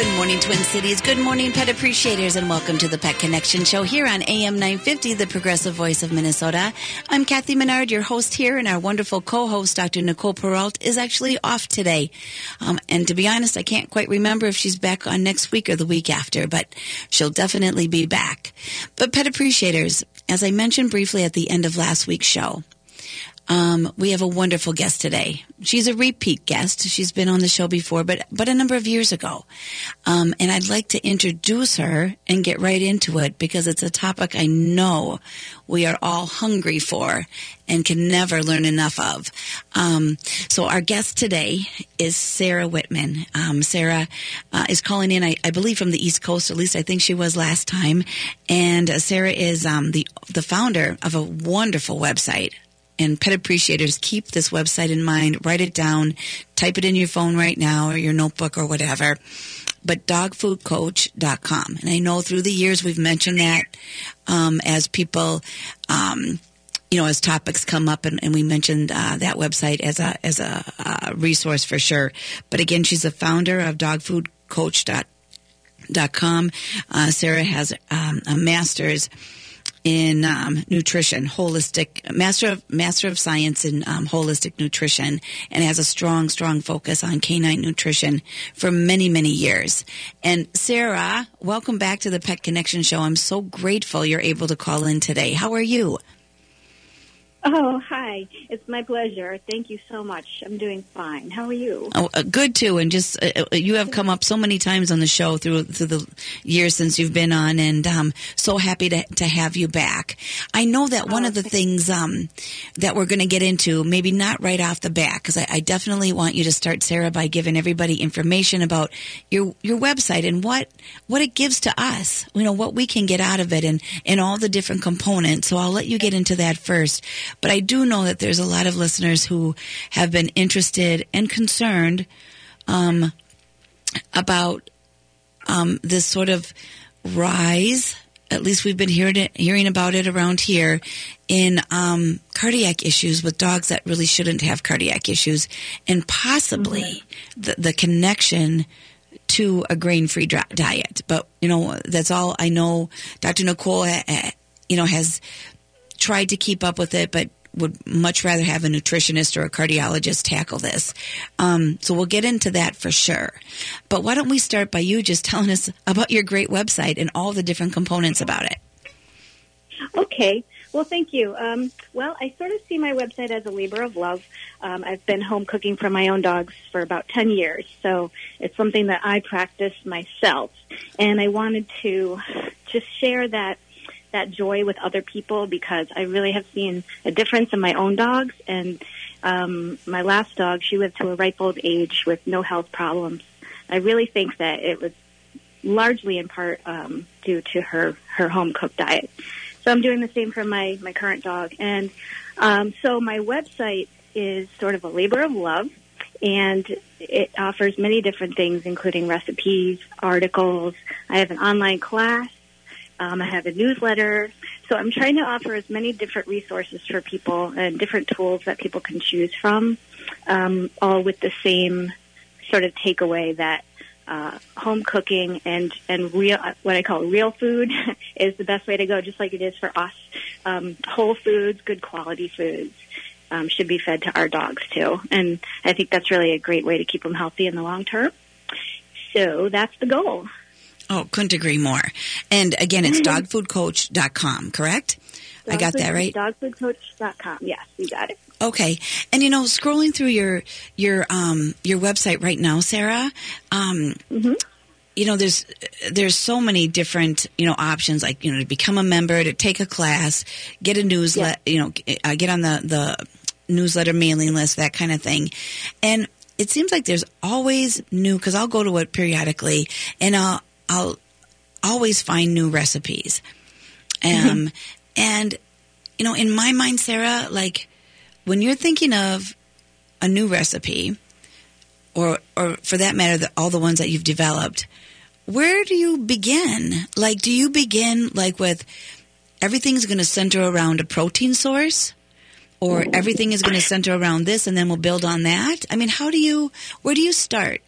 Good morning, Twin Cities. Good morning, pet appreciators, and welcome to the Pet Connection Show here on AM 950, the progressive voice of Minnesota. I'm Kathy Menard, your host here, and our wonderful co-host, Dr. Nicole Peralt, is actually off today. Um, and to be honest, I can't quite remember if she's back on next week or the week after, but she'll definitely be back. But pet appreciators, as I mentioned briefly at the end of last week's show, um, we have a wonderful guest today. She's a repeat guest. She's been on the show before, but but a number of years ago. Um, and I'd like to introduce her and get right into it because it's a topic I know we are all hungry for and can never learn enough of. Um, so our guest today is Sarah Whitman. Um, Sarah uh, is calling in, I, I, believe, from the East Coast. At least I think she was last time. And uh, Sarah is um, the the founder of a wonderful website and pet appreciators keep this website in mind. Write it down, type it in your phone right now or your notebook or whatever. But dogfoodcoach.com. And I know through the years we've mentioned that um, as people, um, you know, as topics come up, and, and we mentioned uh, that website as a as a uh, resource for sure. But again, she's a founder of dogfoodcoach.com. Uh, Sarah has um, a master's in um, nutrition, holistic master of master of science in um, holistic nutrition, and has a strong, strong focus on canine nutrition for many, many years. And Sarah, welcome back to the Pet Connection Show. I'm so grateful you're able to call in today. How are you? Oh, hi. It's my pleasure. Thank you so much. I'm doing fine. How are you? Oh, uh, good too. And just uh, uh, you have come up so many times on the show through through the years since you've been on, and um, so happy to to have you back. I know that one oh, of the things um, that we're going to get into, maybe not right off the bat, because I, I definitely want you to start, Sarah, by giving everybody information about your your website and what what it gives to us. You know what we can get out of it, and and all the different components. So I'll let you get into that first. But I do know that there's a lot of listeners who have been interested and concerned um, about um, this sort of rise. At least we've been hearing hearing about it around here in um, cardiac issues with dogs that really shouldn't have cardiac issues, and possibly mm-hmm. the, the connection to a grain-free diet. But you know, that's all I know. Dr. Nicole, you know, has tried to keep up with it, but would much rather have a nutritionist or a cardiologist tackle this. Um, so we'll get into that for sure. But why don't we start by you just telling us about your great website and all the different components about it? Okay. Well, thank you. Um, well, I sort of see my website as a labor of love. Um, I've been home cooking for my own dogs for about 10 years, so it's something that I practice myself. And I wanted to just share that that joy with other people because I really have seen a difference in my own dogs. And um, my last dog, she lived to a ripe old age with no health problems. I really think that it was largely in part um, due to her her home cooked diet. So I'm doing the same for my my current dog, and um, so my website is sort of a labor of love, and it offers many different things, including recipes, articles. I have an online class um, I have a newsletter. So I'm trying to offer as many different resources for people and different tools that people can choose from, um, all with the same sort of takeaway that uh, home cooking and and real what I call real food is the best way to go, just like it is for us. Um, whole foods, good quality foods. Um, should be fed to our dogs too, and I think that's really a great way to keep them healthy in the long term. So that's the goal. Oh, couldn't agree more. And again, it's dogfoodcoach.com, correct? Dog I got food, that right? Dogfoodcoach.com. Yes, you got it. Okay. And you know, scrolling through your your um your website right now, Sarah, um mm-hmm. you know, there's there's so many different, you know, options like, you know, to become a member, to take a class, get a newsletter, you know, uh, get on the the newsletter mailing list, that kind of thing. And it seems like there's always new because I'll go to it periodically and I'll I'll always find new recipes. Um, mm-hmm. and you know, in my mind, Sarah, like when you're thinking of a new recipe, or or for that matter, the, all the ones that you've developed, where do you begin? Like, do you begin like with everything's going to center around a protein source? Or everything is going to center around this and then we'll build on that? I mean, how do you, where do you start?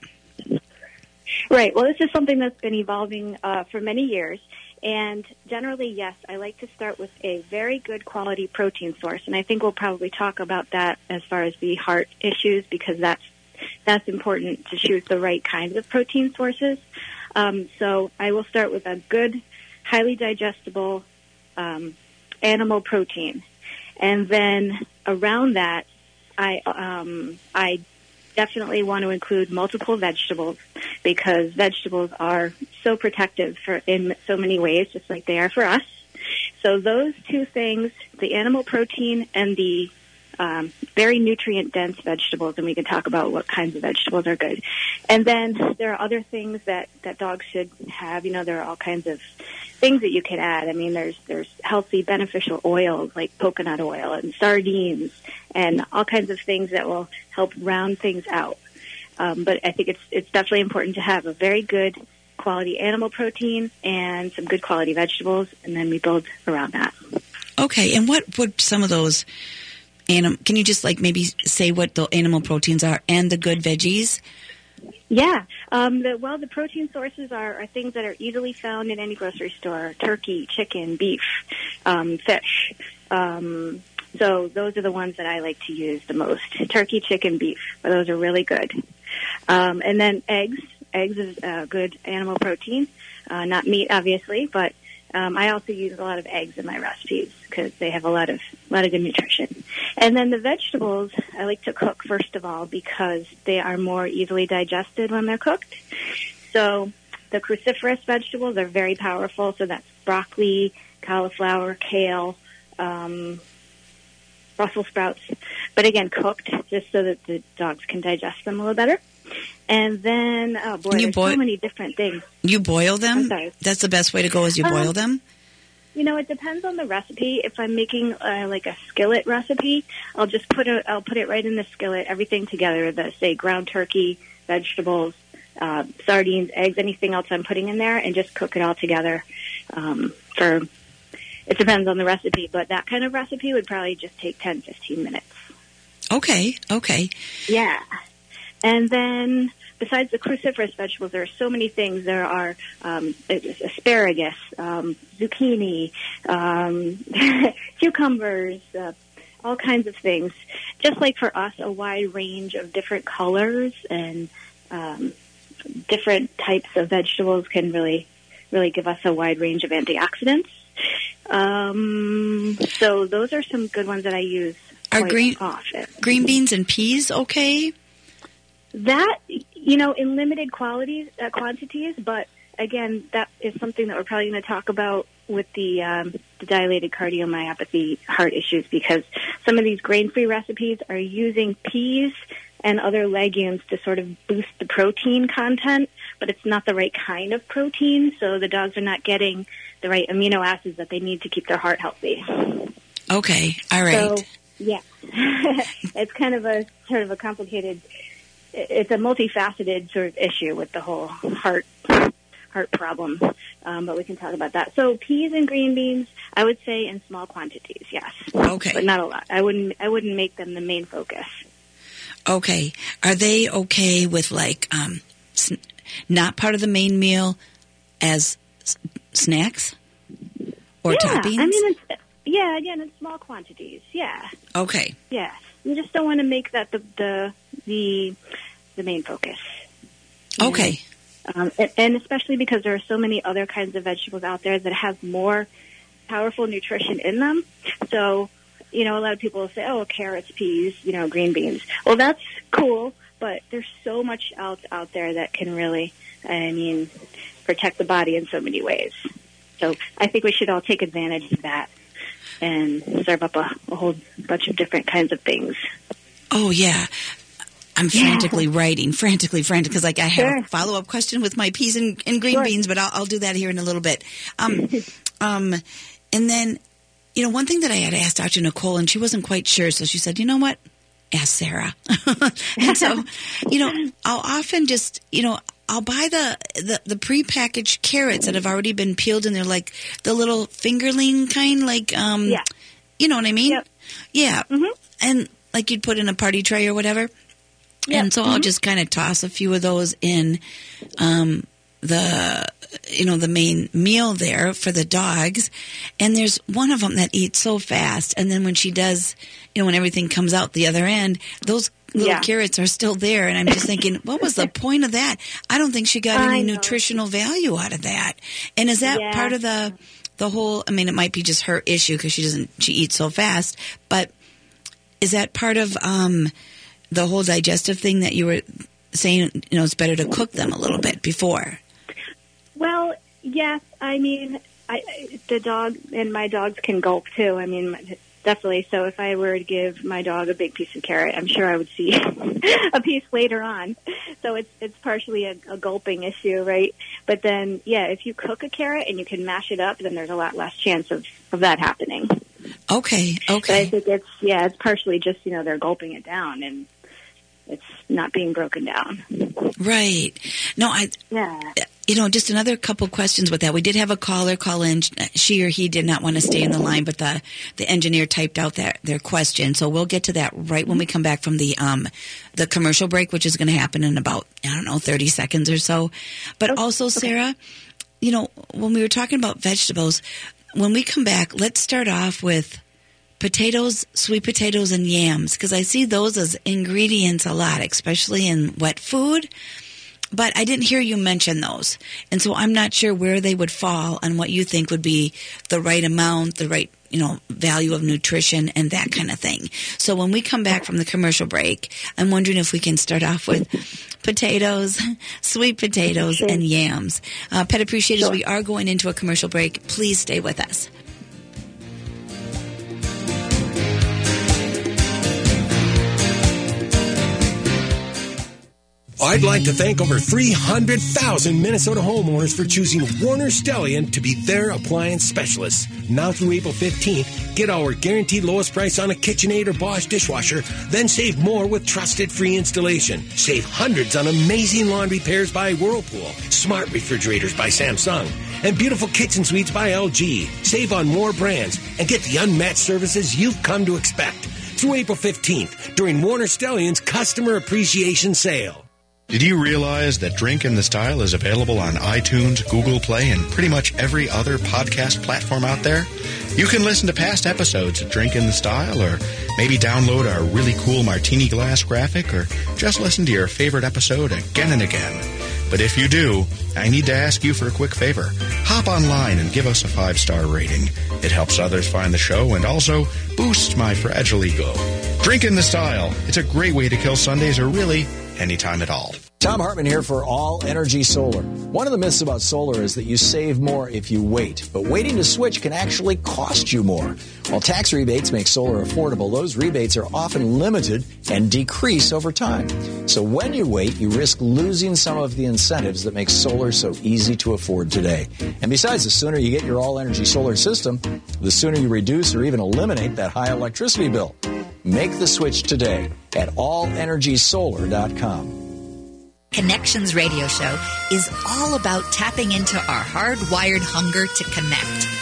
Right. Well, this is something that's been evolving uh, for many years. And generally, yes, I like to start with a very good quality protein source. And I think we'll probably talk about that as far as the heart issues because that's that's important to choose the right kinds of protein sources. Um, so I will start with a good, highly digestible um, animal protein, and then around that, I um, I definitely want to include multiple vegetables because vegetables are so protective for in so many ways, just like they are for us. So those two things, the animal protein and the um, very nutrient dense vegetables, and we can talk about what kinds of vegetables are good. And then there are other things that that dogs should have. You know, there are all kinds of things that you can add. I mean, there's there's healthy, beneficial oils like coconut oil and sardines, and all kinds of things that will help round things out. Um, but I think it's it's definitely important to have a very good quality animal protein and some good quality vegetables, and then we build around that. Okay, and what would some of those anim- can you just like maybe say what the animal proteins are and the good veggies? Yeah. Um, the, well, the protein sources are, are things that are easily found in any grocery store: turkey, chicken, beef, um, fish. Um, so those are the ones that I like to use the most: turkey, chicken, beef. Those are really good. Um, and then eggs. Eggs is a good animal protein, uh, not meat, obviously, but um, I also use a lot of eggs in my recipes because they have a lot of a lot of good nutrition. And then the vegetables I like to cook first of all because they are more easily digested when they're cooked. So the cruciferous vegetables are very powerful. So that's broccoli, cauliflower, kale, um, Brussels sprouts. But again, cooked just so that the dogs can digest them a little better. And then, oh boy, you there's so many different things. You boil them? That's the best way to go is you um, boil them? You know, it depends on the recipe. If I'm making uh, like a skillet recipe, I'll just put it, I'll put it right in the skillet, everything together, the, say, ground turkey, vegetables, uh, sardines, eggs, anything else I'm putting in there, and just cook it all together um, for, it depends on the recipe, but that kind of recipe would probably just take 10, 15 minutes. Okay, okay. Yeah. And then besides the cruciferous vegetables, there are so many things. There are um, asparagus, um, zucchini, um, cucumbers, uh, all kinds of things. Just like for us, a wide range of different colors and um, different types of vegetables can really, really give us a wide range of antioxidants. Um, so those are some good ones that I use. Are green often. green beans and peas okay? That you know, in limited qualities uh, quantities, but again, that is something that we're probably going to talk about with the, um, the dilated cardiomyopathy heart issues because some of these grain-free recipes are using peas and other legumes to sort of boost the protein content, but it's not the right kind of protein, so the dogs are not getting the right amino acids that they need to keep their heart healthy. Okay, all right. So, yeah, it's kind of a sort of a complicated it's a multifaceted sort of issue with the whole heart heart problem. Um, but we can talk about that. So peas and green beans, I would say in small quantities, yes. Okay. But not a lot. I wouldn't I wouldn't make them the main focus. Okay. Are they okay with like um not part of the main meal as s- snacks or yeah, toppings? I mean, it's, yeah, again, in small quantities. Yeah. Okay. Yeah. You just don't want to make that the the the, the main focus. Okay. Um, and, and especially because there are so many other kinds of vegetables out there that have more powerful nutrition in them. So, you know, a lot of people will say, "Oh, carrots, peas, you know, green beans." Well, that's cool, but there's so much else out there that can really, I mean, protect the body in so many ways. So, I think we should all take advantage of that and serve up a, a whole bunch of different kinds of things. Oh yeah. I'm frantically yeah. writing, frantically, frantic, because like I have sure. a follow up question with my peas and, and green sure. beans, but I'll, I'll, do that here in a little bit. Um, um, and then, you know, one thing that I had asked Dr. Nicole, and she wasn't quite sure, so she said, you know what? Ask Sarah. and so, you know, I'll often just, you know, I'll buy the, the, the prepackaged carrots that have already been peeled and they're like the little fingerling kind, like, um, yeah. you know what I mean? Yep. Yeah. Mm-hmm. And like you'd put in a party tray or whatever. And so I'll just kind of toss a few of those in um, the you know the main meal there for the dogs. And there's one of them that eats so fast. And then when she does you know when everything comes out the other end those little Yeah. carrots are still there. And i'm just thinking what was the point of that? I don't think she got I any know. nutritional value out of that. And is that Yeah. part of the the whole i mean it might be just her issue because she doesn't she eats so fast but is that part of um the whole digestive thing that you were saying you know it's better to cook them a little bit before Well, yes. I mean, I, the dog and my dogs can gulp too. I mean, definitely. So if I were to give my dog a big piece of carrot, I'm sure I would see a piece later on. So it's it's partially a, a gulping issue, right? But then, yeah, if you cook a carrot and you can mash it up, then there's a lot less chance of of that happening. Okay, okay. But I think it's yeah, it's partially just you know they're gulping it down and not being broken down. Right. No, I, Yeah. you know, just another couple questions with that. We did have a caller call in. She or he did not want to stay in the line, but the, the engineer typed out that, their question. So we'll get to that right when we come back from the, um, the commercial break, which is going to happen in about, I don't know, 30 seconds or so. But also, Sarah, you know, when we were talking about vegetables, when we come back, let's start off with potatoes, sweet potatoes, and yams, because I see those as ingredients a lot, especially in wet food. But I didn't hear you mention those. And so I'm not sure where they would fall and what you think would be the right amount, the right, you know, value of nutrition and that kind of thing. So when we come back from the commercial break, I'm wondering if we can start off with potatoes, sweet potatoes, Sure. and yams. Uh, Pet Appreciators, Sure. we are going into a commercial break. Please stay with us. I'd like to thank over 300,000 Minnesota homeowners for choosing Warner Stellian to be their appliance specialist. Now through April 15th, get our guaranteed lowest price on a KitchenAid or Bosch dishwasher, then save more with trusted free installation. Save hundreds on amazing laundry pairs by Whirlpool, smart refrigerators by Samsung, and beautiful kitchen suites by LG. Save on more brands and get the unmatched services you've come to expect. Through April 15th, during Warner Stellian's Customer Appreciation Sale. Did you realize that Drink in the Style is available on iTunes, Google Play, and pretty much every other podcast platform out there? You can listen to past episodes of Drink in the Style, or maybe download our really cool martini glass graphic, or just listen to your favorite episode again and again. But if you do, I need to ask you for a quick favor. Hop online and give us a five star rating. It helps others find the show and also boosts my fragile ego. Drink in the Style. It's a great way to kill Sundays or really anytime at all. Thom Hartmann here for All Energy Solar. One of the myths about solar is that you save more if you wait, but waiting to switch can actually cost you more. While tax rebates make solar affordable, those rebates are often limited and decrease over time. So when you wait, you risk losing some of the incentives that make solar so easy to afford today. And besides, the sooner you get your all energy solar system, the sooner you reduce or even eliminate that high electricity bill. Make the switch today at allenergysolar.com. Connections radio show is all about tapping into our hardwired hunger to connect.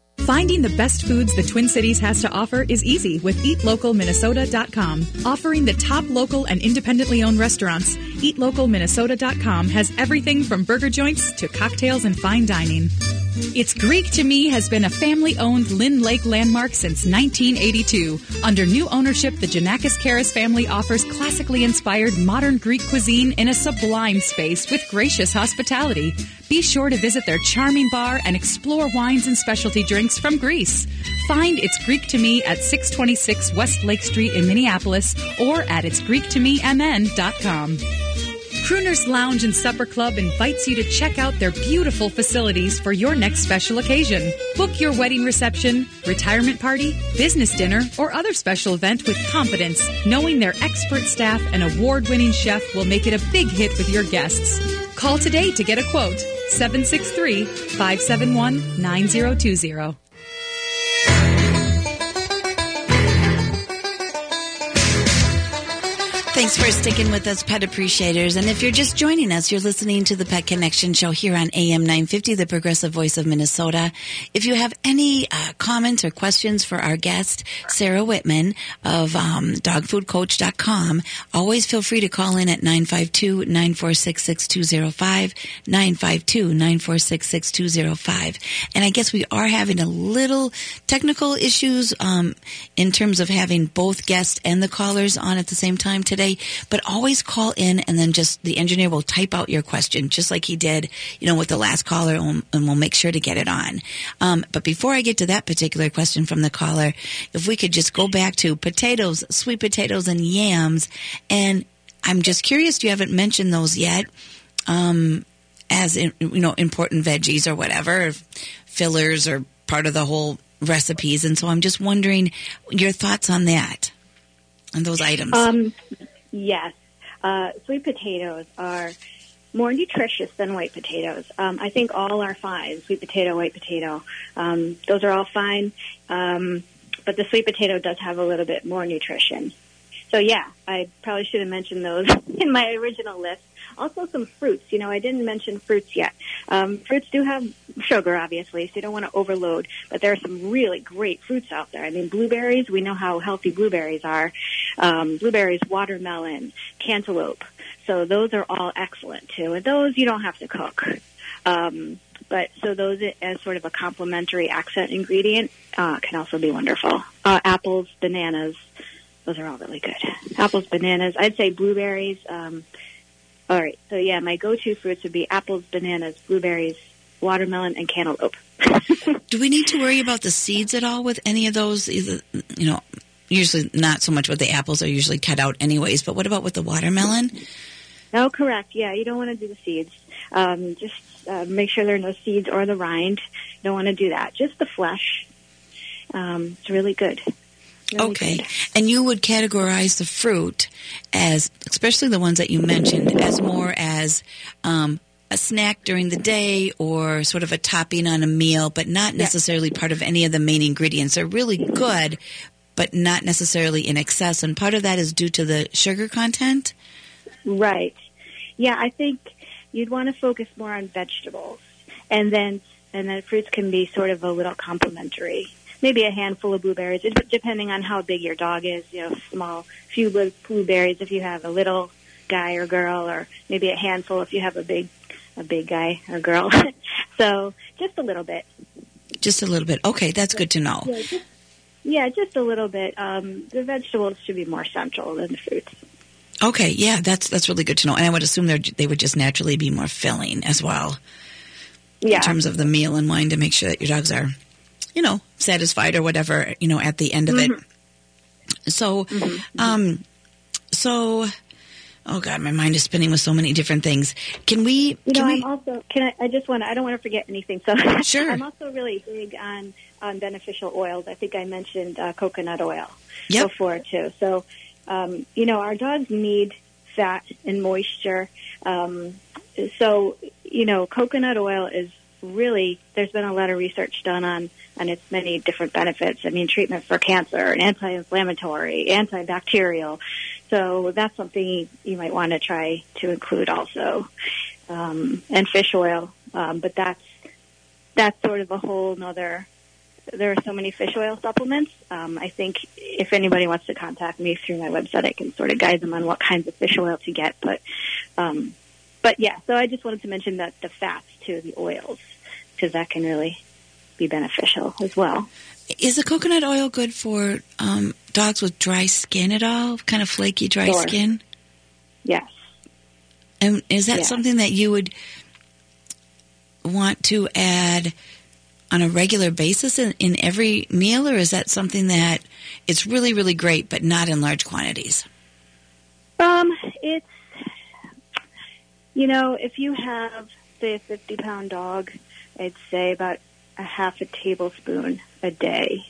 Finding the best foods the Twin Cities has to offer is easy with eatlocalminnesota.com. Offering the top local and independently owned restaurants, eatlocalminnesota.com has everything from burger joints to cocktails and fine dining. It's Greek to Me has been a family owned Lyn-Lake landmark since 1982. Under new ownership, the Janakis Karas family offers classically inspired modern Greek cuisine in a sublime space with gracious hospitality. Be sure to visit their charming bar and explore wines and specialty drinks from Greece. Find It's Greek to Me at 626 West Lake Street in Minneapolis or at itsgreektomemn.com. Crooners Lounge and Supper Club invites you to check out their beautiful facilities for your next special occasion. Book your wedding reception, retirement party, business dinner, or other special event with confidence, knowing their expert staff and award winning chef will make it a big hit with your guests. Call today to get a quote 763 571 9020. Thanks for sticking with us, pet appreciators. And if you're just joining us, you're listening to the Pet Connection Show here on AM 950, the progressive voice of Minnesota. If you have any uh, comments or questions for our guest, Sarah Whitman of um, dogfoodcoach.com, always feel free to call in at 952-946-6205, 952-946-6205. And I guess we are having a little technical issues um, in terms of having both guests and the callers on at the same time today but always call in and then just the engineer will type out your question just like he did, you know, with the last caller and we'll make sure to get it on. Um, but before I get to that particular question from the caller, if we could just go back to potatoes, sweet potatoes and yams. And I'm just curious, you haven't mentioned those yet. Um, as in, you know, important veggies or whatever, fillers or part of the whole recipes. And so I'm just wondering your thoughts on that, on those items. Um, Yes. Uh, sweet potatoes are more nutritious than white potatoes. Um, I think all are fine. Sweet potato, white potato, um, those are all fine. Um, but the sweet potato does have a little bit more nutrition. So yeah, I probably should have mentioned those in my original list. Also, some fruits. You know, I didn't mention fruits yet. Um, fruits do have sugar, obviously, so you don't want to overload. But there are some really great fruits out there. I mean, blueberries. We know how healthy blueberries are. Um, blueberries, watermelon, cantaloupe. So those are all excellent too. And those you don't have to cook. Um, but so those as sort of a complementary accent ingredient uh, can also be wonderful. Uh, apples, bananas, those are all really good. Apples, bananas. I'd say blueberries. Um, all right. So yeah, my go-to fruits would be apples, bananas, blueberries, watermelon, and cantaloupe. Do we need to worry about the seeds at all with any of those? Either, you know, usually not so much with the apples are usually cut out anyways, but what about with the watermelon? No, correct. Yeah, you don't want to do the seeds. Um, just uh, make sure there are no seeds or the rind. You don't want to do that. Just the flesh. Um, it's really good. Really okay. Good. And you would categorize the fruit as, especially the ones that you mentioned, as more as um, a snack during the day or sort of a topping on a meal, but not necessarily part of any of the main ingredients. They're really good, but not necessarily in excess. And part of that is due to the sugar content. Right. Yeah, I think you'd want to focus more on vegetables, and then and then fruits can be sort of a little complementary maybe a handful of blueberries, depending on how big your dog is. You know, small, few blueberries if you have a little guy or girl, or maybe a handful if you have a big, a big guy or girl. so just a little bit. Just a little bit. Okay, that's good to know. Yeah, just, yeah, just a little bit. Um, the vegetables should be more central than the fruits. Okay, yeah, that's that's really good to know. And I would assume they they would just naturally be more filling as well. Yeah. In terms of the meal and wine to make sure that your dogs are you know, satisfied or whatever, you know, at the end of mm-hmm. it. So, mm-hmm. um, so, oh God, my mind is spinning with so many different things. Can we? You know, can I'm also. Can I? I just want. to, I don't want to forget anything. So sure. I'm also really big on on beneficial oils. I think I mentioned uh, coconut oil yep. before too. So, um, you know, our dogs need fat and moisture. Um, so, you know, coconut oil is really there's been a lot of research done on on its many different benefits. I mean, treatment for cancer, and anti-inflammatory, antibacterial. So that's something you might want to try to include also, um, and fish oil. Um, but that's that's sort of a whole nother. There are so many fish oil supplements. Um, I think if anybody wants to contact me through my website, I can sort of guide them on what kinds of fish oil to get. But um, but yeah, so I just wanted to mention that the fats to the oils, because that can really be beneficial as well. Is the coconut oil good for um, dogs with dry skin at all? Kind of flaky, dry sure. skin? Yes. And is that yes. something that you would want to add on a regular basis in, in every meal, or is that something that it's really, really great, but not in large quantities? Um, it's you know, if you have say a fifty pound dog, I'd say about a half a tablespoon a day.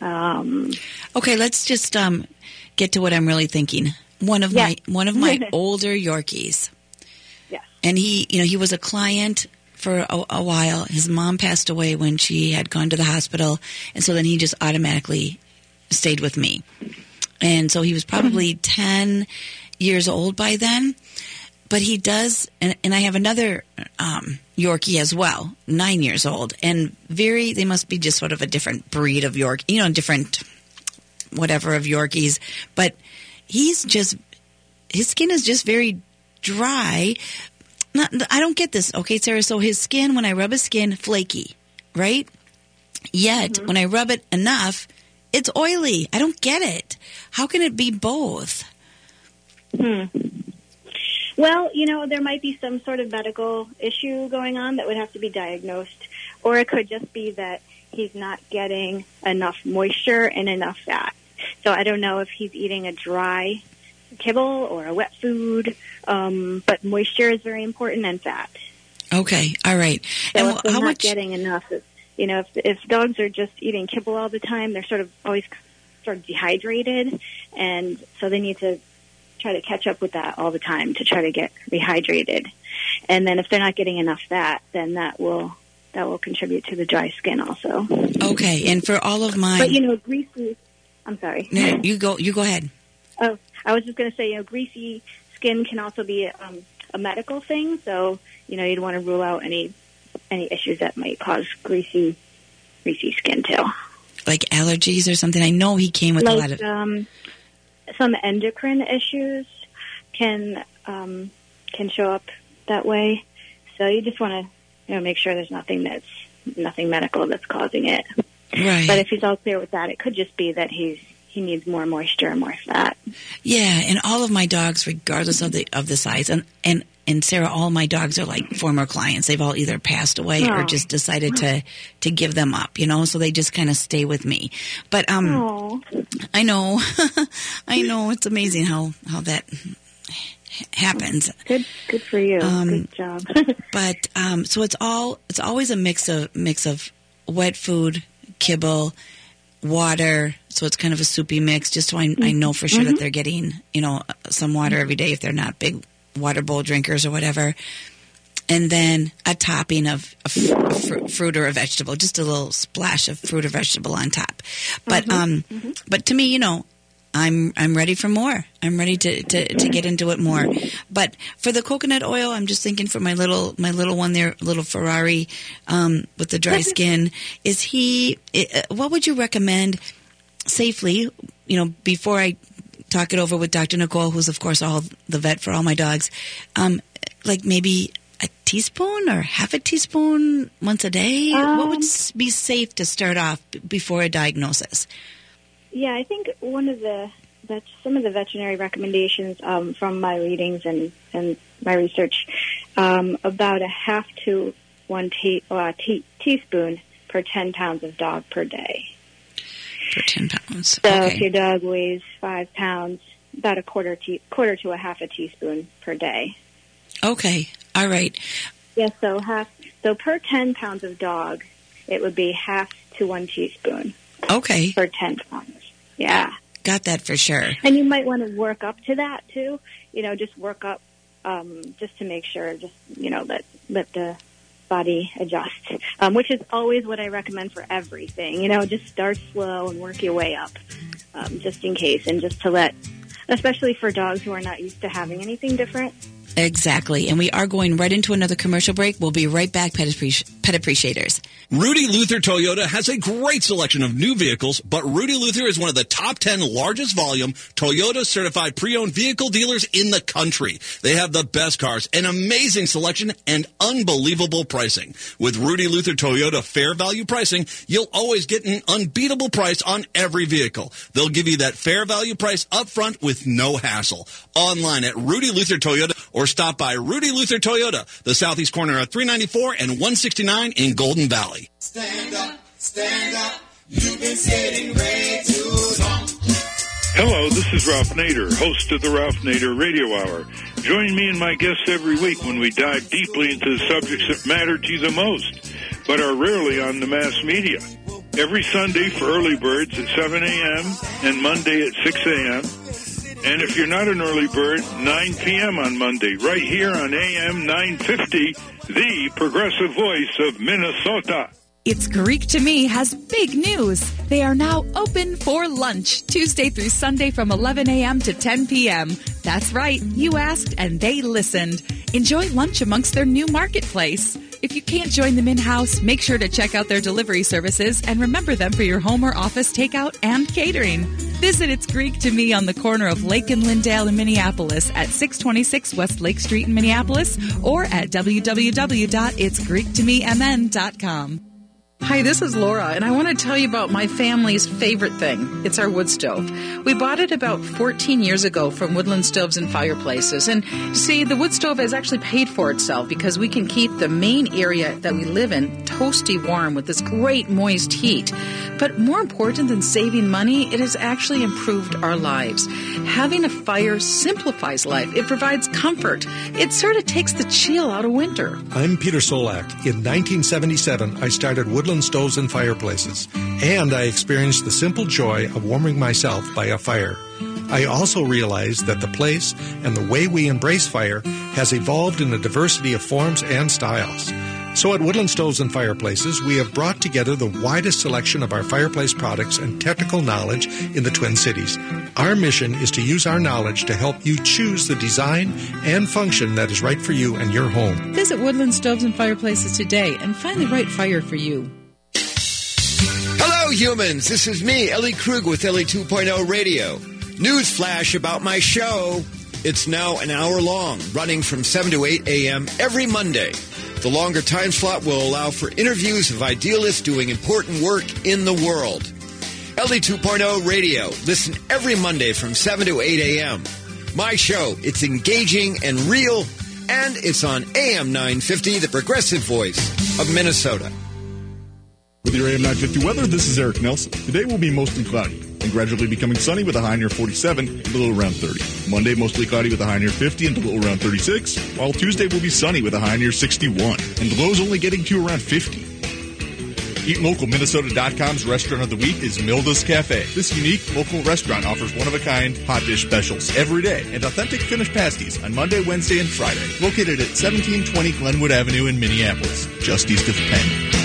Um, okay, let's just um, get to what I'm really thinking. One of yes. my one of my older Yorkies. Yes. And he, you know, he was a client for a, a while. His mom passed away when she had gone to the hospital, and so then he just automatically stayed with me. And so he was probably 10 years old by then. But he does, and, and I have another um, Yorkie as well, nine years old, and very, they must be just sort of a different breed of York, you know, different whatever of Yorkies. But he's just, his skin is just very dry. Not, I don't get this, okay, Sarah? So his skin, when I rub his skin, flaky, right? Yet, when I rub it enough, it's oily. I don't get it. How can it be both? Hmm. Well, you know, there might be some sort of medical issue going on that would have to be diagnosed, or it could just be that he's not getting enough moisture and enough fat. So I don't know if he's eating a dry kibble or a wet food, um, but moisture is very important and fat. Okay, all right. So and if they're how not much? getting enough, you know, if if dogs are just eating kibble all the time, they're sort of always sort of dehydrated, and so they need to try to catch up with that all the time to try to get rehydrated. And then if they're not getting enough fat, then that will that will contribute to the dry skin also. Okay, and for all of my, But you know, greasy. I'm sorry. no, you go. You go ahead. Oh, I was just going to say, you know, greasy skin can also be um, a medical thing. So, you know, you'd want to rule out any any issues that might cause greasy greasy skin too. Like allergies or something. I know he came with a lot of. um, some endocrine issues can um, can show up that way. So you just want to you know make sure there's nothing that's nothing medical that's causing it. Right. But if he's all clear with that, it could just be that he's he needs more moisture and more fat. Yeah, and all of my dogs, regardless of the of the size, and and and Sarah, all my dogs are like former clients. They've all either passed away or Oh. just decided to to give them up. You know, so they just kind of stay with me. But um, Oh, I know, I know, it's amazing how how that happens. good good for you. Um, good job. But um, so it's all it's always a mix of mix of wet food, kibble, water. So it's kind of a soupy mix, just so I, I know for sure that they're getting you know some water every day if they're not big water bowl drinkers or whatever. And then a topping of a fr- fr- fruit or a vegetable, just a little splash of fruit or vegetable on top. But um, but to me, you know, I'm I'm ready for more. I'm ready to, to, to get into it more. But for the coconut oil, I'm just thinking for my little my little one there, little Ferrari um, with the dry skin. Is he? i- uh, What would you recommend safely? You know, before I talk it over with Dr. Nicole, who's of course all the vet for all my dogs. Um, like maybe a teaspoon or half a teaspoon once a day. what would be safe to start off before a diagnosis? Yeah, I think one of the that some of the veterinary recommendations um, from my readings and and my research um, about a half to one tea, uh, tea, teaspoon per ten pounds of dog per day. For ten pounds. So if your dog weighs five pounds, about a quarter tea, quarter to a half a teaspoon per day. Okay. All right. Yeah, so half so per ten pounds of dog, it would be half to one teaspoon Okay. per ten pounds. Yeah. Got that for sure. And you might want to work up to that too. You know, just work up, um, just to make sure, just you know, that, that the body adjust. Um, which is always what I recommend for everything. You know, just start slow and work your way up, um, just in case, and just to let, especially for dogs who are not used to having anything different. Exactly. And we are going right into another commercial break. We'll be right back, pet, appreci- pet appreciators. Rudy Luther Toyota has a great selection of new vehicles, but Rudy Luther is one of the top 10 largest volume Toyota certified pre-owned vehicle dealers in the country. They have the best cars, an amazing selection, and unbelievable pricing. With Rudy Luther Toyota fair value pricing, you'll always get an unbeatable price on every vehicle. They'll give you that fair value price up front with no hassle. Online at Rudy Luther Toyota or stop by Rudy Luther Toyota, the southeast corner of 394 and 169 in Golden Valley. Stand up, stand up. You've been sitting way too long. Hello, this is Ralph Nader, host of the Ralph Nader Radio Hour. Join me and my guests every week when we dive deeply into the subjects that matter to you the most, but are rarely on the mass media. Every Sunday for early birds at 7 a.m. and Monday at 6 a.m. And if you're not an early bird, 9 p.m. on Monday, right here on AM 950, the progressive voice of Minnesota. It's Greek to Me has big news. They are now open for lunch Tuesday through Sunday from 11 a.m. to 10 p.m. That's right, you asked and they listened. Enjoy lunch amongst their new marketplace. If you can't join them in house, make sure to check out their delivery services and remember them for your home or office takeout and catering. Visit It's Greek to Me on the corner of Lake and Lyndale in Minneapolis at 626 West Lake Street in Minneapolis or at www.itsgreektomemn.com. Hi, this is Laura, and I want to tell you about my family's favorite thing. It's our wood stove. We bought it about 14 years ago from Woodland Stoves and Fireplaces. And see, the wood stove has actually paid for itself because we can keep the main area that we live in toasty warm with this great moist heat. But more important than saving money, it has actually improved our lives. Having a fire simplifies life. It provides comfort. It sort of takes the chill out of winter. I'm Peter Solak. In 1977, I started Woodland Stoves and Fireplaces, and I experienced the simple joy of warming myself by a fire. I also realized that the place and the way we embrace fire has evolved in a diversity of forms and styles. So at Woodland Stoves and Fireplaces, we have brought together the widest selection of our fireplace products and technical knowledge in the Twin Cities. Our mission is to use our knowledge to help you choose the design and function that is right for you and your home. Visit Woodland Stoves and Fireplaces today and find the right fire for you. Hello, humans. This is me, Ellie Krug with Ellie 2.0 Radio. News flash about my show. It's now an hour long, running from 7 to 8 a.m. every Monday. The longer time slot will allow for interviews of idealists doing important work in the world. Ellie 2.0 Radio. Listen every Monday from 7 to 8 a.m. My show, it's engaging and real, and it's on AM 950, the progressive voice of Minnesota. With your AM 950 weather, this is Eric Nelson. Today will be mostly cloudy and gradually becoming sunny with a high near 47 and a low around 30. Monday, mostly cloudy with a high near 50 and a low around 36, while Tuesday will be sunny with a high near 61 and lows only getting to around 50. Eat Local Minnesota.com's restaurant of the week is Milda's Cafe. This unique local restaurant offers one of a kind hot dish specials every day and authentic Finnish pasties on Monday, Wednesday, and Friday. Located at 1720 Glenwood Avenue in Minneapolis, just east of Penn.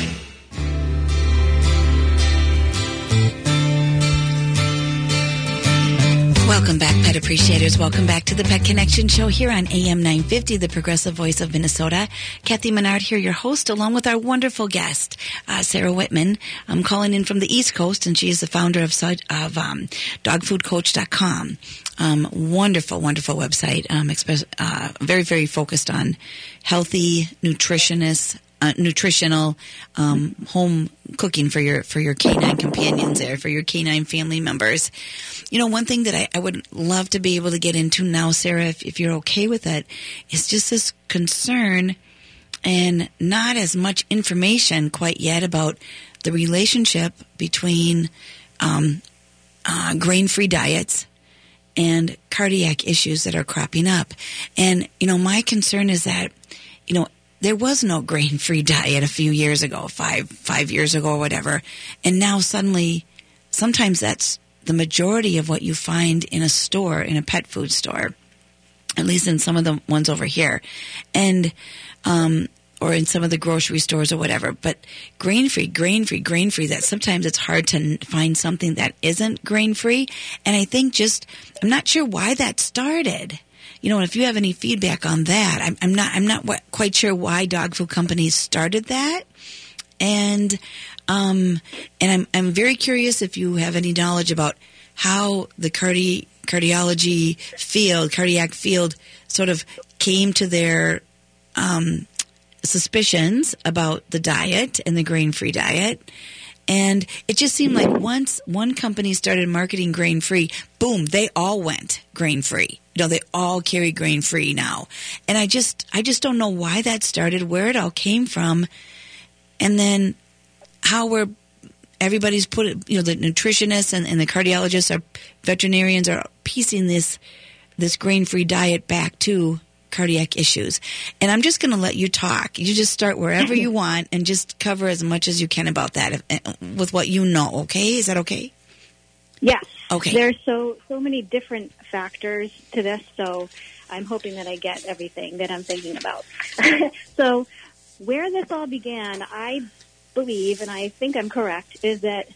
Welcome back, pet appreciators. Welcome back to the Pet Connection Show here on AM 950, the progressive voice of Minnesota. Kathy Menard here, your host, along with our wonderful guest, uh, Sarah Whitman. I'm calling in from the East Coast, and she is the founder of, of um, dogfoodcoach.com. Um, wonderful, wonderful website. Um, express, uh, very, very focused on healthy, nutritionists, uh, nutritional um, home cooking for your for your canine companions there for your canine family members. You know, one thing that I, I would love to be able to get into now, Sarah, if, if you're okay with it, is just this concern and not as much information quite yet about the relationship between um, uh, grain-free diets and cardiac issues that are cropping up. And you know, my concern is that you know there was no grain free diet a few years ago, five five years ago or whatever, and now suddenly, sometimes that's the majority of what you find in a store, in a pet food store, at least in some of the ones over here, and um, or in some of the grocery stores or whatever. But grain free, grain free, grain free. That sometimes it's hard to find something that isn't grain free, and I think just I'm not sure why that started you know, if you have any feedback on that, I'm, I'm not, I'm not quite sure why dog food companies started that. And, um, and I'm, I'm very curious if you have any knowledge about how the cardi- cardiology field, cardiac field sort of came to their, um, suspicions about the diet and the grain free diet. And it just seemed like once one company started marketing grain free, boom, they all went grain free. You know, they all carry grain free now. And I just, I just don't know why that started, where it all came from, and then how we're, everybody's put it, you know, the nutritionists and, and the cardiologists are, veterinarians are piecing this, this grain free diet back to cardiac issues. And I'm just going to let you talk. You just start wherever you want and just cover as much as you can about that uh, with what you know, okay? Is that okay? Yes. Okay. There's so so many different factors to this, so I'm hoping that I get everything that I'm thinking about. so, where this all began, I believe, and I think I'm correct, is that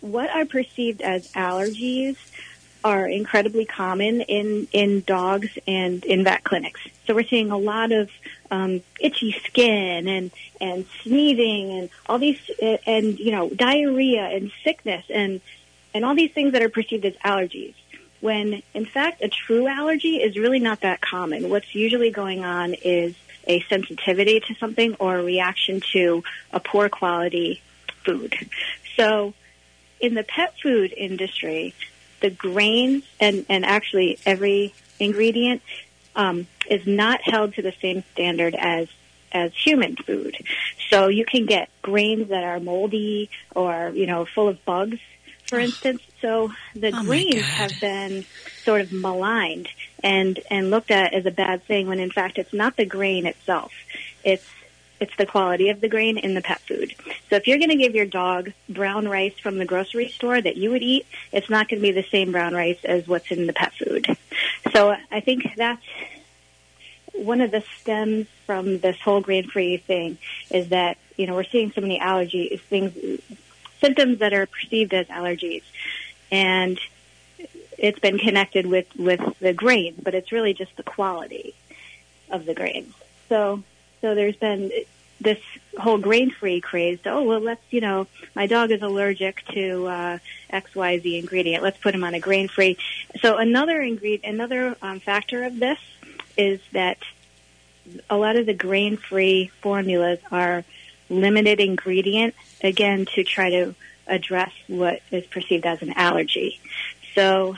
what are perceived as allergies are incredibly common in in dogs and in vet clinics. So we're seeing a lot of um, itchy skin and and sneezing and all these and you know diarrhea and sickness and and all these things that are perceived as allergies. When in fact a true allergy is really not that common. What's usually going on is a sensitivity to something or a reaction to a poor quality food. So in the pet food industry, the grains and, and actually every ingredient um, is not held to the same standard as as human food. So you can get grains that are moldy or you know full of bugs, for instance. So the Oh, my grains have been sort of maligned and and looked at as a bad thing when in fact it's not the grain itself. It's it's the quality of the grain in the pet food. So if you're going to give your dog brown rice from the grocery store that you would eat, it's not going to be the same brown rice as what's in the pet food. So I think that's one of the stems from this whole grain-free thing is that you know we're seeing so many allergy things, symptoms that are perceived as allergies, and it's been connected with with the grains, but it's really just the quality of the grains. So so there's been this whole grain-free craze. Oh well, let's you know my dog is allergic to uh, X Y Z ingredient. Let's put him on a grain-free. So another ingredient, another um, factor of this is that a lot of the grain-free formulas are limited ingredient again to try to address what is perceived as an allergy. So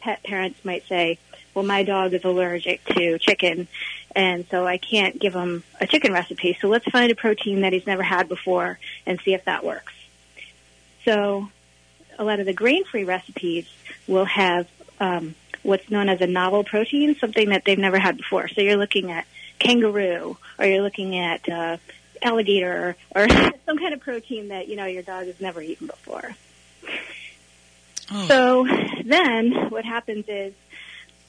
pet parents might say, well, my dog is allergic to chicken, and so I can't give him a chicken recipe. So let's find a protein that he's never had before and see if that works. So a lot of the grain-free recipes will have um, what's known as a novel protein, something that they've never had before. So you're looking at kangaroo, or you're looking at uh, alligator, or some kind of protein that you know your dog has never eaten before. So then what happens is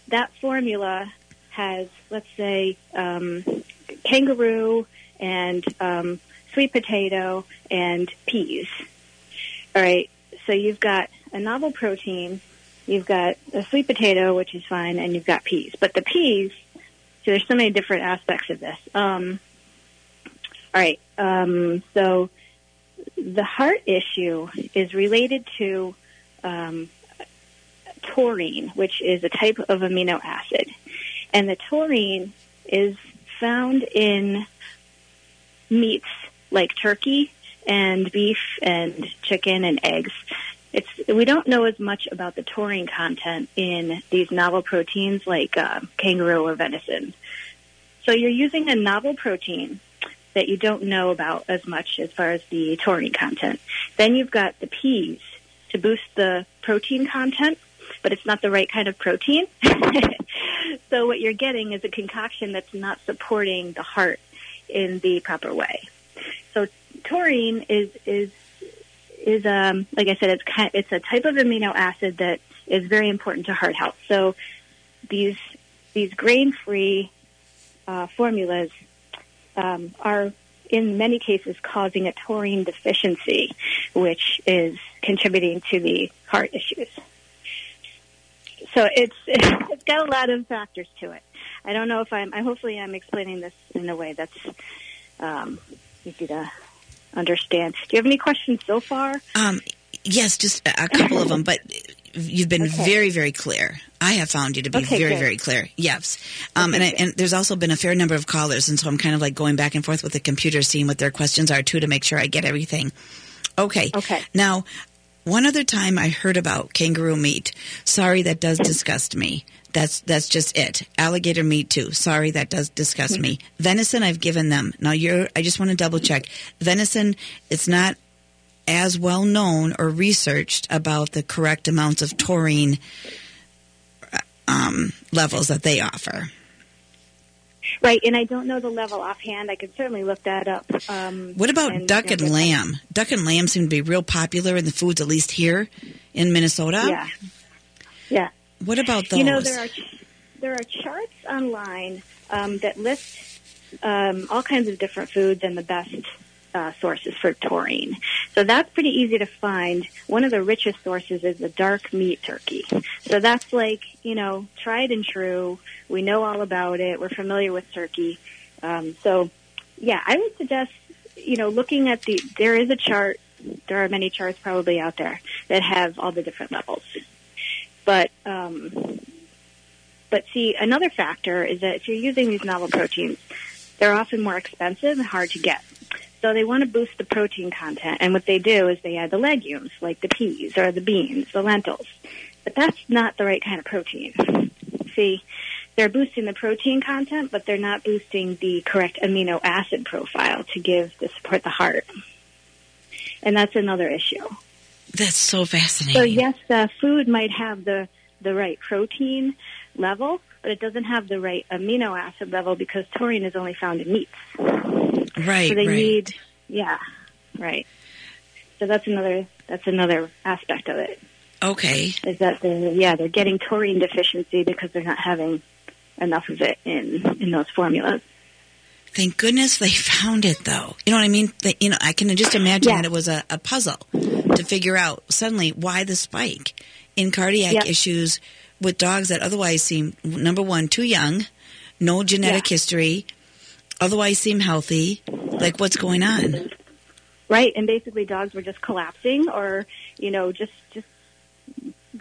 that formula has, let's say, um, kangaroo and um, sweet potato and peas. All right. So you've got a novel protein, you've got a sweet potato, which is fine, and you've got peas. But the peas, so there's so many different aspects of this. Um, all right. Um, so the heart issue is related to um, taurine, which is a type of amino acid. And the taurine is found in meats like turkey and beef and chicken and eggs. It's we don't know as much about the taurine content in these novel proteins like uh, kangaroo or venison. So you're using a novel protein that you don't know about as much as far as the taurine content. Then you've got the peas to boost the protein content, but it's not the right kind of protein. so what you're getting is a concoction that's not supporting the heart in the proper way. So taurine is is is um like I said it's kind it's a type of amino acid that is very important to heart health. So these these grain free uh, formulas um, are in many cases causing a taurine deficiency, which is contributing to the heart issues. So it's it's got a lot of factors to it. I don't know if I'm. I hopefully I'm explaining this in a way that's um, easy to understand. Do you have any questions so far? Um, yes, just a a couple of them, but you've been very, very clear. I have found you to be Okay, very, good. very clear. Yes, um, Okay, and I, and there's also been a fair number of callers, and so I'm kind of like going back and forth with the computer, seeing what their questions are too, to make sure I get everything. Okay. Okay. Now, one other time I heard about kangaroo meat. Sorry, that does disgust me. That's that's just it. Alligator meat too. Sorry, that does disgust me. Venison, I've given them. Now, you're. I just want to double check. Venison, it's not as well known or researched about the correct amounts of taurine um, levels that they offer. Right, and I don't know the level offhand. I could certainly look that up. Um, What about and, duck you know, and lamb? Duck and lamb seem to be real popular in the foods, at least here in Minnesota. Yeah, yeah. What about those? You know, there are there are charts online um, that list um, all kinds of different foods and the best uh, sources for taurine. So that's pretty easy to find. One of the richest sources is the dark meat turkey. So that's like you know tried and true. We know all about it. We're familiar with turkey. Um, so yeah, I would suggest you know looking at the there is a chart. There are many charts probably out there that have all the different levels. But um, but see, another factor is that if you're using these novel proteins, they're often more expensive and hard to get. So they want to boost the protein content, and what they do is they add the legumes, like the peas or the beans, the lentils. But that's not the right kind of protein. See, they're boosting the protein content, but they're not boosting the correct amino acid profile to give to support the heart. And that's another issue. That's so fascinating. So yes, uh, food might have the the right protein level, but it doesn't have the right amino acid level because taurine is only found in meats. Right, So they right. need, yeah, right. So that's another that's another aspect of it Okay. is that they're yeah they're getting taurine deficiency because they're not having enough of it in in those formulas. Thank goodness they found it, though. You know what I mean? They, you know, I can just imagine Yeah. that it was a, a puzzle to figure out suddenly why the spike in cardiac Yep. issues with dogs that otherwise seem number one too young, no genetic history, otherwise seem healthy. Like what's going on? Right, and basically dogs were just collapsing or, you know, just just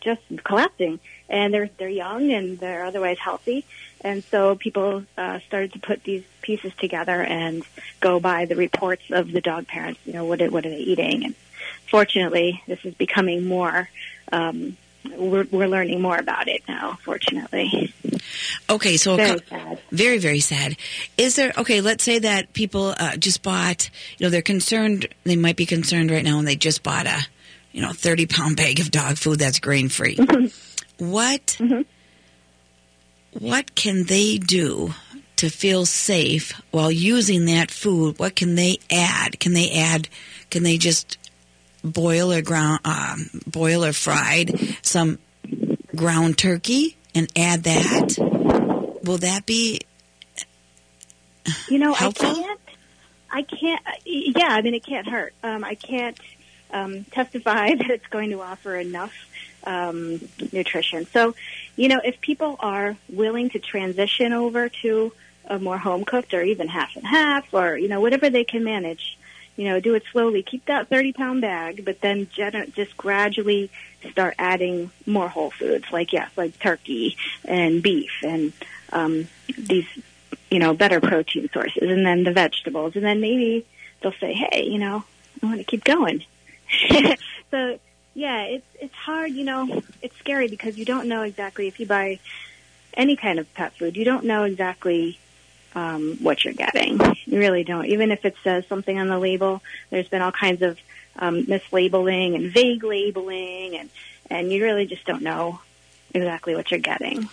just collapsing. And they're they're young and they're otherwise healthy. And so people uh, started to put these pieces together and go by the reports of the dog parents. You know, what what are they eating? And fortunately, this is becoming more. Um, we're, we're learning more about it now. Fortunately, Okay, so Very sad. very very sad. Is there okay? Let's say that people uh, just bought. You know, they're concerned. They might be concerned right now, and they just bought a, you know, thirty pound bag of dog food that's grain free. What? What can they do to feel safe while using that food? What can they add? Can they add? Can they just boil or ground, um, boil or fried some ground turkey and add that? Will that be You know, Helpful? I can't. I can't. Yeah, I mean, it can't hurt. Um, I can't um, testify that it's going to offer enough um, nutrition. So, you know, if people are willing to transition over to a more home cooked or even half and half, or you know, whatever they can manage, you know, do it slowly. Keep that thirty pound bag, but then just gradually start adding more whole foods, like yes, like turkey and beef and um, these you know, better protein sources and then the vegetables. And then maybe they'll say, hey, you know, I want to keep going. so, yeah, it's, it's hard, you know, it's scary because you don't know exactly if you buy any kind of pet food, you don't know exactly um, what you're getting. You really don't. Even if it says something on the label, there's been all kinds of um, mislabeling and vague labeling, and, and you really just don't know exactly what you're getting.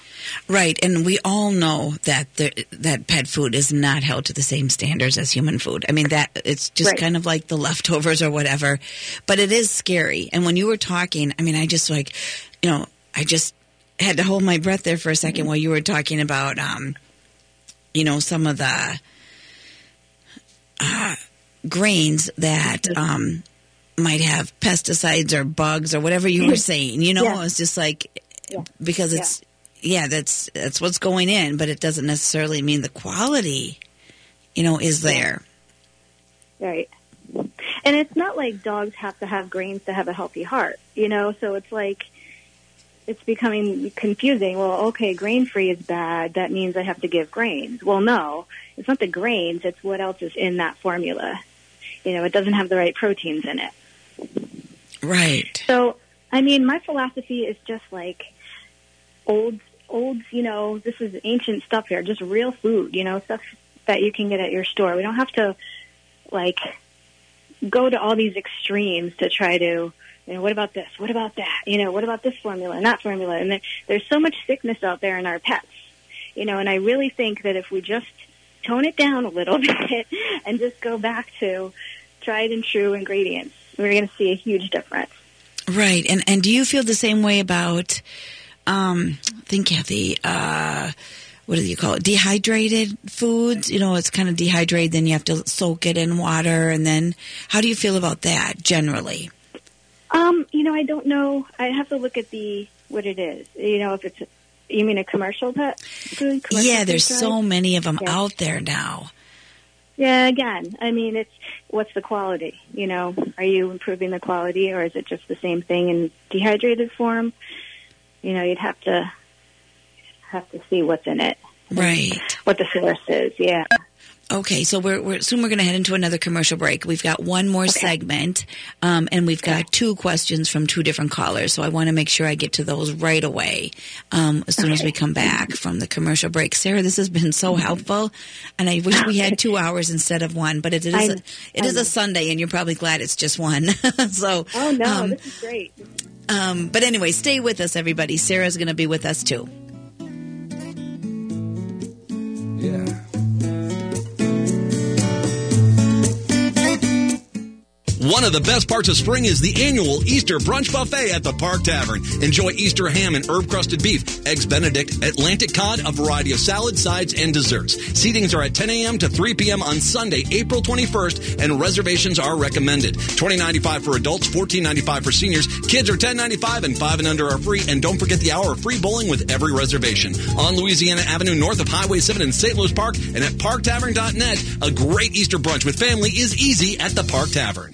right? And we all know that the, that pet food is not held to the same standards as human food. I mean that it's just Right. kind of like the leftovers or whatever. But it is scary. And when you were talking, I mean, I just like, you know, I just had to hold my breath there for a 2nd while you were talking about, um, you know, some of the uh, grains that um, might have pesticides or bugs or whatever you were mm-hmm. saying. You know, Yeah. it's just like because it's yeah. that's that's what's going in, but it doesn't necessarily mean the quality, you know, is there. Right. And it's not like dogs have to have grains to have a healthy heart, you know, so it's like it's becoming confusing. Well, okay, grain free is bad. That means I have to give grains. Well, no, it's not the grains. It's what else is in that formula. You know, it doesn't have the right proteins in it. Right. So, I mean, my philosophy is just like old, old, you know, this is ancient stuff here, just real food, you know, stuff that you can get at your store. We don't have to, like, go to all these extremes to try to, you know, what about this? What about that? You know, what about this formula that formula? And there, there's so much sickness out there in our pets, you know, and I really think that if we just tone it down a little bit and just go back to tried and true ingredients. We're going to see a huge difference. Right. And and do you feel the same way about um think Kathy, uh what do you call it? Dehydrated foods. You know, it's kind of dehydrated, then you have to soak it in water and then how do you feel about that generally? Um, you know, I don't know. I have to look at the what it is. You know, if it's you mean a commercial pet food? Commercial yeah, there's so many of them Yeah. out there now. Yeah, again, I mean, it's what's the quality? You know, are you improving the quality, or is it just the same thing in dehydrated form? You know, you'd have to have to see what's in it, Right. what the source is. Yeah. Okay, so we're, we're soon we're going to head into another commercial break. We've got one more segment, um, and we've got two questions from two different callers. So I want to make sure I get to those right away um, as soon as we come back from the commercial break. Sarah, this has been so helpful, and I wish we had two hours instead of one. But it, it is I- a, it I is a Sunday, and you're probably glad it's just one. so Oh no, um, this is great. um, but anyway, stay with us, everybody. Sarah's going to be with us too. Yeah. One of the best parts of spring is the annual Easter brunch buffet at the Park Tavern. Enjoy Easter ham and herb crusted beef, eggs Benedict, Atlantic cod, a variety of salad, sides, and desserts. Seatings are at 10 a.m. to 3 p.m. on Sunday, April 21st, and reservations are recommended. $20.95 for adults, $14.95 for seniors. Kids are $10.95 and 5 and under are free. And don't forget the hour of free bowling with every reservation. On Louisiana Avenue, north of Highway 7 in St. Louis Park, and at parktavern.net, a great Easter brunch with family is easy at the Park Tavern.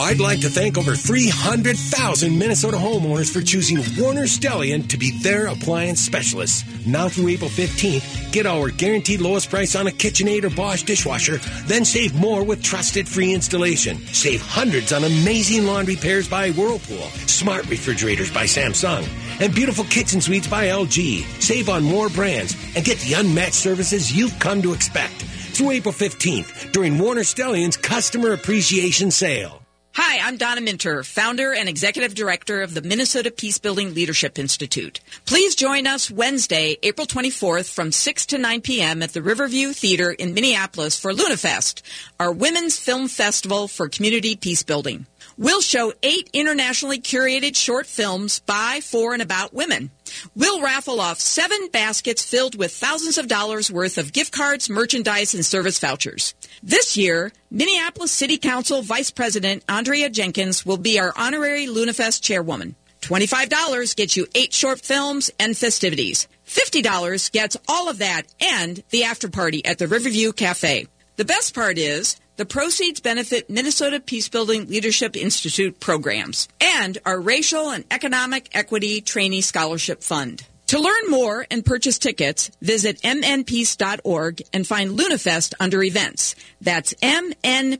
I'd like to thank over 300,000 Minnesota homeowners for choosing Warner Stellian to be their appliance specialist. Now through April 15th, get our guaranteed lowest price on a KitchenAid or Bosch dishwasher, then save more with trusted free installation. Save hundreds on amazing laundry pairs by Whirlpool, smart refrigerators by Samsung, and beautiful kitchen suites by LG. Save on more brands and get the unmatched services you've come to expect. Through April 15th, during Warner Stellian's Customer Appreciation Sale. Hi, I'm Donna Minter, founder and executive director of the Minnesota Peacebuilding Leadership Institute. Please join us Wednesday, April 24th from 6 to 9 p.m. at the Riverview Theater in Minneapolis for LunaFest, our women's film festival for community peacebuilding. We'll show eight internationally curated short films by, for, and about women. We'll raffle off seven baskets filled with thousands of dollars worth of gift cards, merchandise, and service vouchers. This year, Minneapolis City Council Vice President Andrea Jenkins will be our honorary LunaFest chairwoman. $25 gets you eight short films and festivities. $50 gets all of that and the after party at the Riverview Cafe. The best part is the proceeds benefit Minnesota Peacebuilding Leadership Institute programs and our Racial and Economic Equity Trainee Scholarship Fund. To learn more and purchase tickets, visit mnpeace.org and find LunaFest under events. That's mnpeace.org.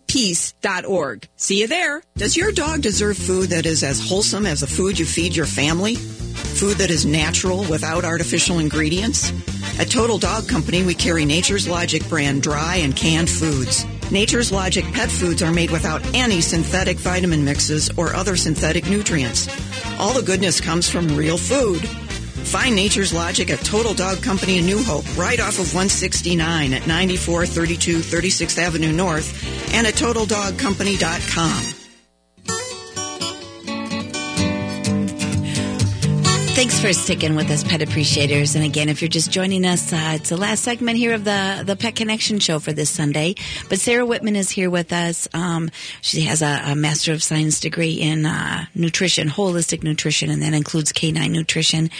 See you there. Does your dog deserve food that is as wholesome as the food you feed your family? Food that is natural without artificial ingredients? At Total Dog Company, we carry Nature's Logic brand dry and canned foods. Nature's Logic pet foods are made without any synthetic vitamin mixes or other synthetic nutrients. All the goodness comes from real food. Find Nature's Logic at Total Dog Company in New Hope, right off of 169 at 9432 36th Avenue North, and at TotalDogCompany.com. Thanks for sticking with us, pet appreciators. And again, if you're just joining us, uh, it's the last segment here of the the Pet Connection show for this Sunday. But Sarah Whitman is here with us. Um, she has a, a Master of Science degree in uh, nutrition, holistic nutrition, and that includes canine nutrition.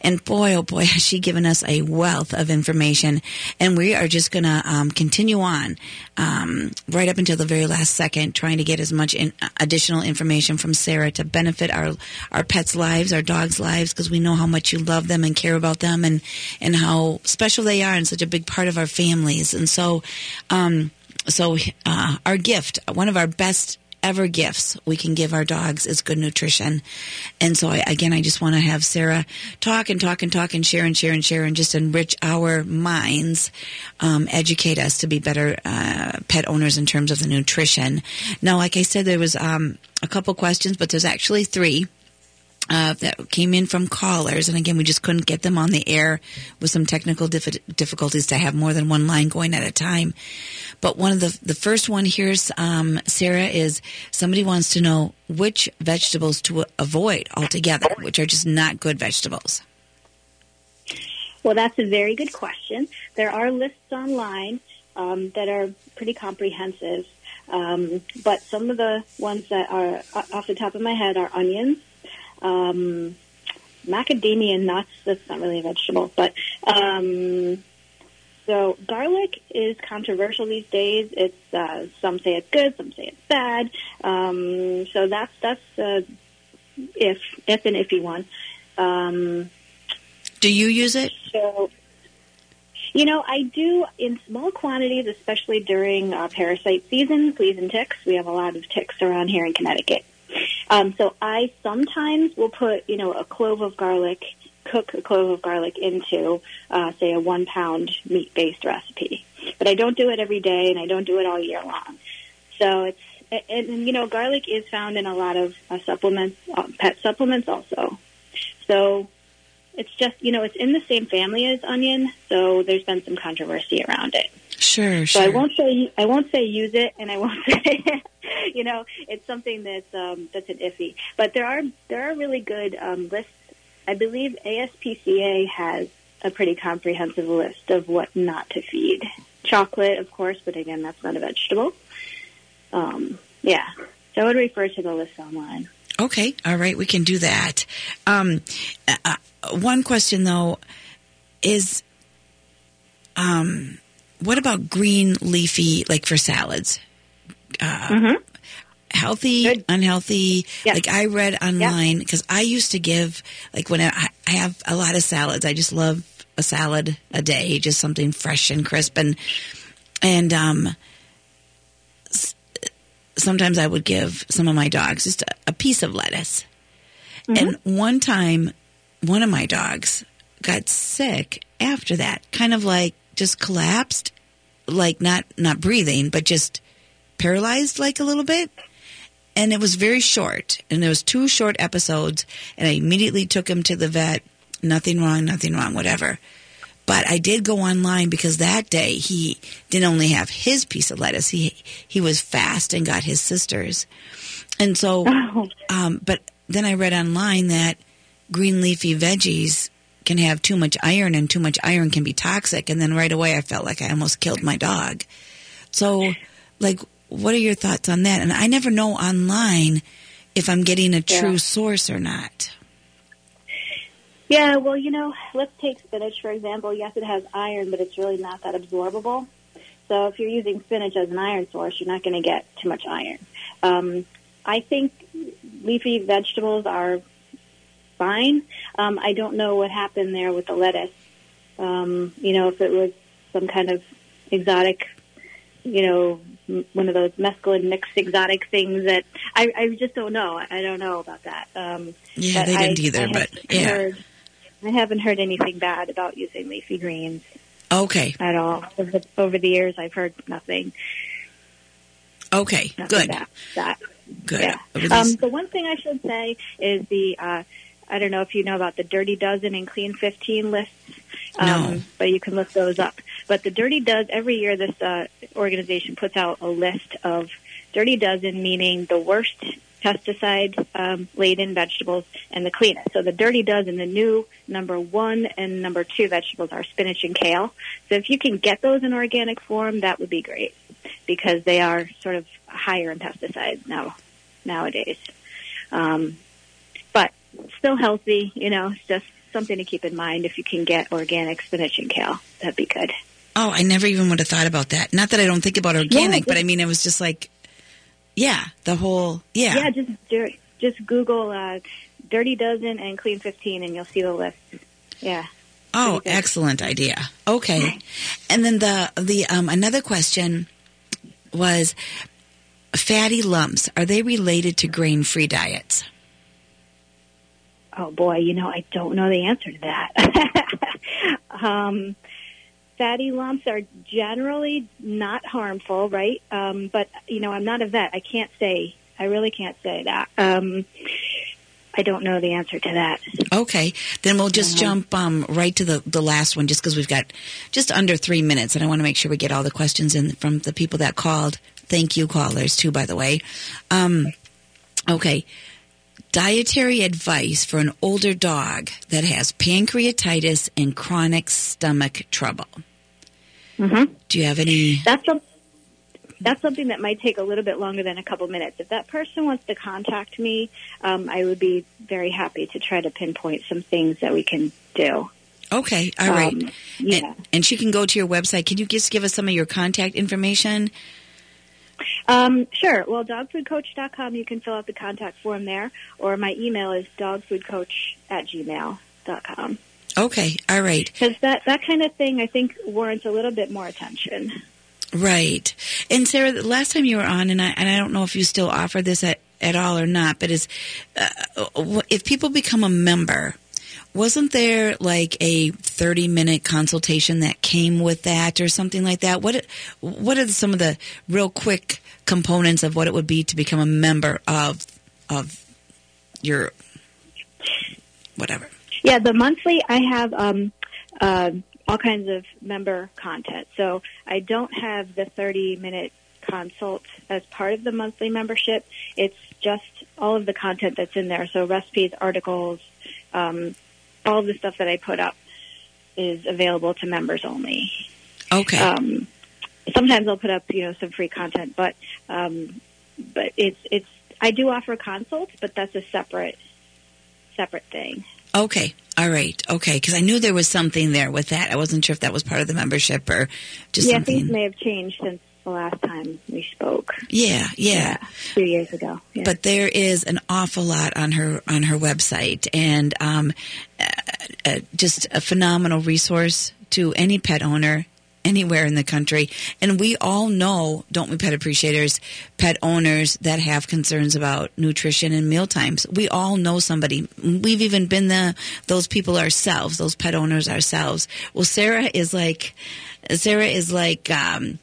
And boy, oh boy, has she given us a wealth of information. And we are just going to um, continue on um, right up until the very last second, trying to get as much in, additional information from Sarah to benefit our our pets' lives, our dogs' lives because we know how much you love them and care about them and, and how special they are and such a big part of our families. And so, um, so uh, our gift, one of our best ever gifts we can give our dogs is good nutrition. And so I, again, I just want to have Sarah talk and talk and talk and share and share and share and just enrich our minds, um, educate us to be better uh, pet owners in terms of the nutrition. Now, like I said, there was um, a couple questions, but there's actually three uh, that came in from callers, and again, we just couldn't get them on the air with some technical dif- difficulties to have more than one line going at a time. But one of the the first one here's um, Sarah is somebody wants to know which vegetables to avoid altogether, which are just not good vegetables. Well, that's a very good question. There are lists online um, that are pretty comprehensive, um, but some of the ones that are off the top of my head are onions, um, macadamia nuts. That's not really a vegetable, but um, so garlic is controversial these days. It's uh, some say it's good, some say it's bad. Um, so that's that's uh, if if an iffy one. Um, Do you use it? So, you know, I do in small quantities, especially during uh, parasite season, fleas and ticks. We have a lot of ticks around here in Connecticut. Um, so I sometimes will put, you know, a clove of garlic, cook a clove of garlic into, uh, say, a one pound meat based recipe. But I don't do it every day and I don't do it all year long. So it's, and, and you know, garlic is found in a lot of uh, supplements, uh, pet supplements also. So it's just, you know, it's in the same family as onion, so there's been some controversy around it. Sure, So sure. I won't say I won't say use it, and I won't say you know it's something that's um, that's an iffy. But there are there are really good um, lists. I believe ASPCA has a pretty comprehensive list of what not to feed. Chocolate, of course, but again, that's not a vegetable. Um, yeah, so I would refer to the list online. Okay, all right, we can do that. Um, uh, uh, one question though is, um, what about green leafy, like for salads? Uh, Healthy, unhealthy. Like I read online because I used to give, like when I, I have a lot of salads, I just love a salad a day, just something fresh and crisp, and and um, sometimes I would give some of my dogs just a, a piece of lettuce. And one time, one of my dogs got sick after that, kind of like just collapsed, like not not breathing, but just paralyzed like a little bit. And it was very short, and there was two short episodes, and I immediately took him to the vet. Nothing wrong, nothing wrong, whatever. But I did go online because that day he didn't only have his piece of lettuce. He he was fast and got his sister's, and so. Um, but then I read online that green leafy veggies can have too much iron, and too much iron can be toxic. And then right away I felt like I almost killed my dog. So, like, what are your thoughts on that? And I never know online if I'm getting a true Yeah. source or not. Yeah, well, you know, let's take spinach for example. Yes, it has iron, but it's really not that absorbable. So if you're using spinach as an iron source, you're not going to get too much iron. Um, I think leafy vegetables are fine. Um, I don't know what happened there with the lettuce. Um, you know, if it was some kind of exotic, you know, m- one of those mesclun mixed exotic things that I, I just don't know. I don't know about that. Um, Yeah, they didn't I- either, I but haven't yeah. heard- I haven't heard anything bad about using leafy greens Okay, at all. Over the, over the years, I've heard nothing. okay, nothing good, bad. That. good. Yeah. Um, the one thing I should say is the uh, I don't know if you know about the Dirty Dozen and Clean 15 lists, um, No. but you can look those up. But the Dirty Dozen every year, this uh, organization puts out a list of Dirty Dozen, meaning the worst pesticide um, laden vegetables and the cleanest. So the Dirty Dozen, the new number one and number two vegetables are spinach and kale. So if you can get those in organic form, that would be great because they are sort of higher in pesticides now nowadays. Um, still healthy, you know, it's just something to keep in mind if you can get organic spinach and kale. That'd be good. Oh, I never even would have thought about that. Not that I don't think about organic, Yeah, but I mean, it was just like, yeah, the whole, yeah. Yeah, just just Google uh, Dirty Dozen and Clean 15, and you'll see the list. Yeah. Oh, excellent idea. Okay. And then the the um, another question was fatty lumps. Are they related to grain free diets? Oh boy, you know I don't know the answer to that. um, fatty lumps are generally not harmful, right? Um, but you know I'm not a vet. I can't say. I really can't say that. Um, I don't know the answer to that. Okay, then we'll just Uh-huh. jump um, right to the, the last one, just because we've got just under three minutes, and I want to make sure we get all the questions in from the people that called. Thank you, callers, too, by the way. Um, okay, dietary advice for an older dog that has pancreatitis and chronic stomach trouble. Mm-hmm. Do you have any? That's some, that's something that might take a little bit longer than a couple minutes. If that person wants to contact me, um, I would be very happy to try to pinpoint some things that we can do. Okay, all right. Um, yeah. And, and she can go to your website. Can you just give us some of your contact information? Um, sure. Well, dogfoodcoach.com, you can fill out the contact form there, or my email is dogfoodcoach at gmail.com. Okay, all right. Because that, that kind of thing, I think, warrants a little bit more attention. Right. And Sarah, the last time you were on, and I and I don't know if you still offer this at, at all or not, but is uh, if people become a member, wasn't there like a thirty minute consultation that came with that or something like that? What what are some of the real quick components of what it would be to become a member of of your whatever? Yeah, the monthly I have um, uh, all kinds of member content. So I don't have the 30 minute consult as part of the monthly membership. It's just all of the content that's in there. So recipes, articles, um, all the stuff that I put up is available to members only. Okay. Um, sometimes I'll put up, you know, some free content, but um, but it's it's I do offer consults, but that's a separate separate thing. Okay. All right. Okay. Because I knew there was something there with that. I wasn't sure if that was part of the membership or just yeah, something. things may have changed since the last time we spoke. Yeah, yeah. a few years ago. Yeah. But there is an awful lot on her on her website, and um, uh, uh, just a phenomenal resource to any pet owner anywhere in the country. And we all know, don't we, pet appreciators, pet owners that have concerns about nutrition and meal times. We all know somebody. We've even been the those people ourselves, those pet owners ourselves. Well, Sarah is like, Sarah is like. Um,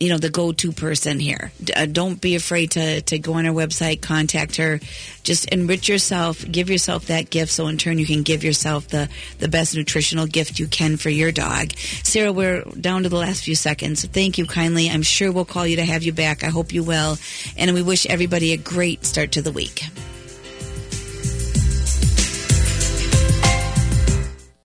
you know the go-to person here. Uh, don't be afraid to to go on her website, contact her. Just enrich yourself, give yourself that gift, so in turn you can give yourself the the best nutritional gift you can for your dog. Sarah, we're down to the last few seconds. Thank you kindly. I'm sure we'll call you to have you back. I hope you will, and we wish everybody a great start to the week.